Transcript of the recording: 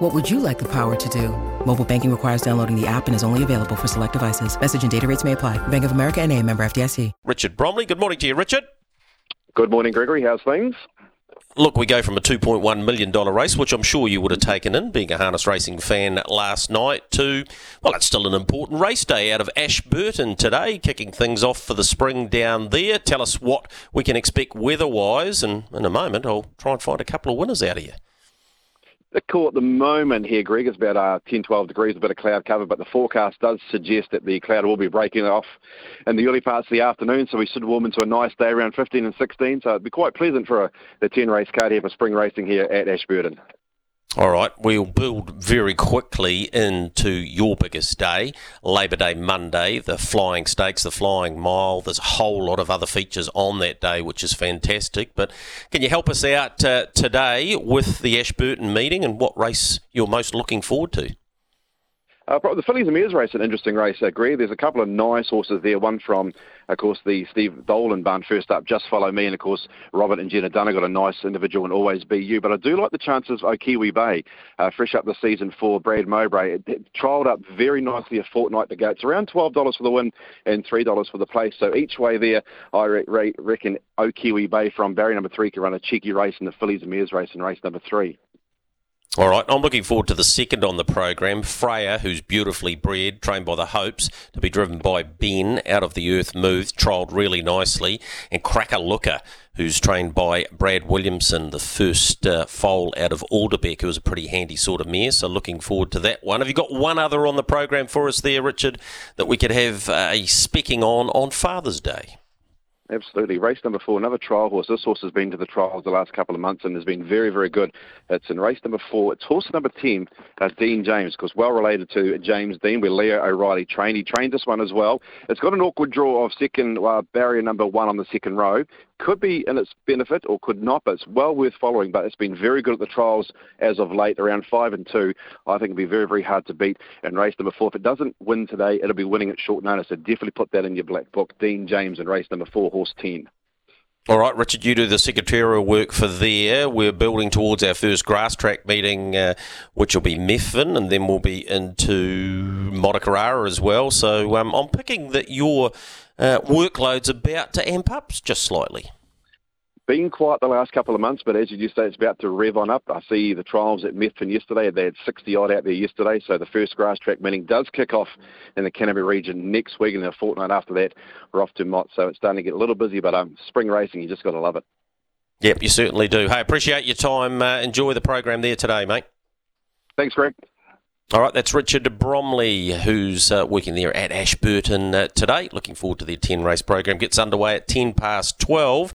What would you like the power to do? Mobile banking requires downloading the app and is only available for select devices. Message and data rates may apply. Bank of America and a member FDIC. Richard Bromley, good morning to you, Richard. Good morning, Gregory. How's things? Look, we go from a $2.1 million race, which I'm sure you would have taken in, being a harness racing fan last night, to, well, it's still an important race day out of Ashburton today, kicking things off for the spring down there. Tell us what we can expect weather wise, and in a moment, I'll try and find a couple of winners out of you. The call at the moment here, Greg, is about uh, 10, 12 degrees, a bit of cloud cover, but the forecast does suggest that the cloud will be breaking off in the early parts of the afternoon, so we should warm into a nice day around 15 and 16, so it'd be quite pleasant for a, the 10 race card here for spring racing here at Ashburton. All right, we'll build very quickly into your biggest day, Labor Day Monday, the flying stakes, the flying mile. There's a whole lot of other features on that day, which is fantastic. But can you help us out uh, today with the Ashburton meeting and what race you're most looking forward to? Uh, the Fillies and Mares race, an interesting race, I agree. There's a couple of nice horses there. One from, of course, the Steve Dolan barn first up, Just Follow Me, and of course, Robert and Jenna Dunner got a nice individual and Always Be You. But I do like the chances of Okiwi Bay, uh, fresh up the season for Brad Mowbray. It, it trialled up very nicely a fortnight to go. It's around $12 for the win and $3 for the place. So each way there, I re- reckon Okiwi Bay from barrier number three can run a cheeky race in the Fillies and Mares race in race number three. All right, I'm looking forward to the second on the program. Freya, who's beautifully bred, trained by the Hopes, to be driven by Ben out of the Earth Moved, trialled really nicely, and Cracker Looker, who's trained by Brad Williamson, the first uh, foal out of Alderbeck, who was a pretty handy sort of mare. So looking forward to that one. Have you got one other on the program for us there, Richard, that we could have uh, a specking on on Father's Day? Absolutely. Race number four, another trial horse. This horse has been to the trials the last couple of months and has been very, very good. It's in race number four. It's horse number 10, uh, Dean James, because well related to James Dean, where Leo O'Reilly trained. He trained this one as well. It's got an awkward draw of second uh, barrier number one on the second row could be in its benefit or could not, but it's well worth following. But it's been very good at the trials as of late, around five and two. I think it'll be very, very hard to beat in race number four. If it doesn't win today, it'll be winning at short notice. So definitely put that in your black book. Dean James in race number four, horse 10. All right, Richard, you do the secretarial work for there. We're building towards our first grass track meeting, uh, which will be Methven, and then we'll be into Motukarara as well. So um, I'm picking that your uh, workload's about to amp up just slightly. Been quiet the last couple of months, but as you just say, it's about to rev on up. I see the trials at Methven yesterday. They had 60 odd out there yesterday, so the first grass track meeting does kick off in the Canterbury region next week, and then a fortnight after that, we're off to Mott. So it's starting to get a little busy, but um, spring racing, you just got to love it. Yep, you certainly do. Hey, appreciate your time. Uh, enjoy the program there today, mate. Thanks, Greg. All right, that's Richard Bromley, who's uh, working there at Ashburton uh, today. Looking forward to the 10 race program. Gets underway at 10 past 12.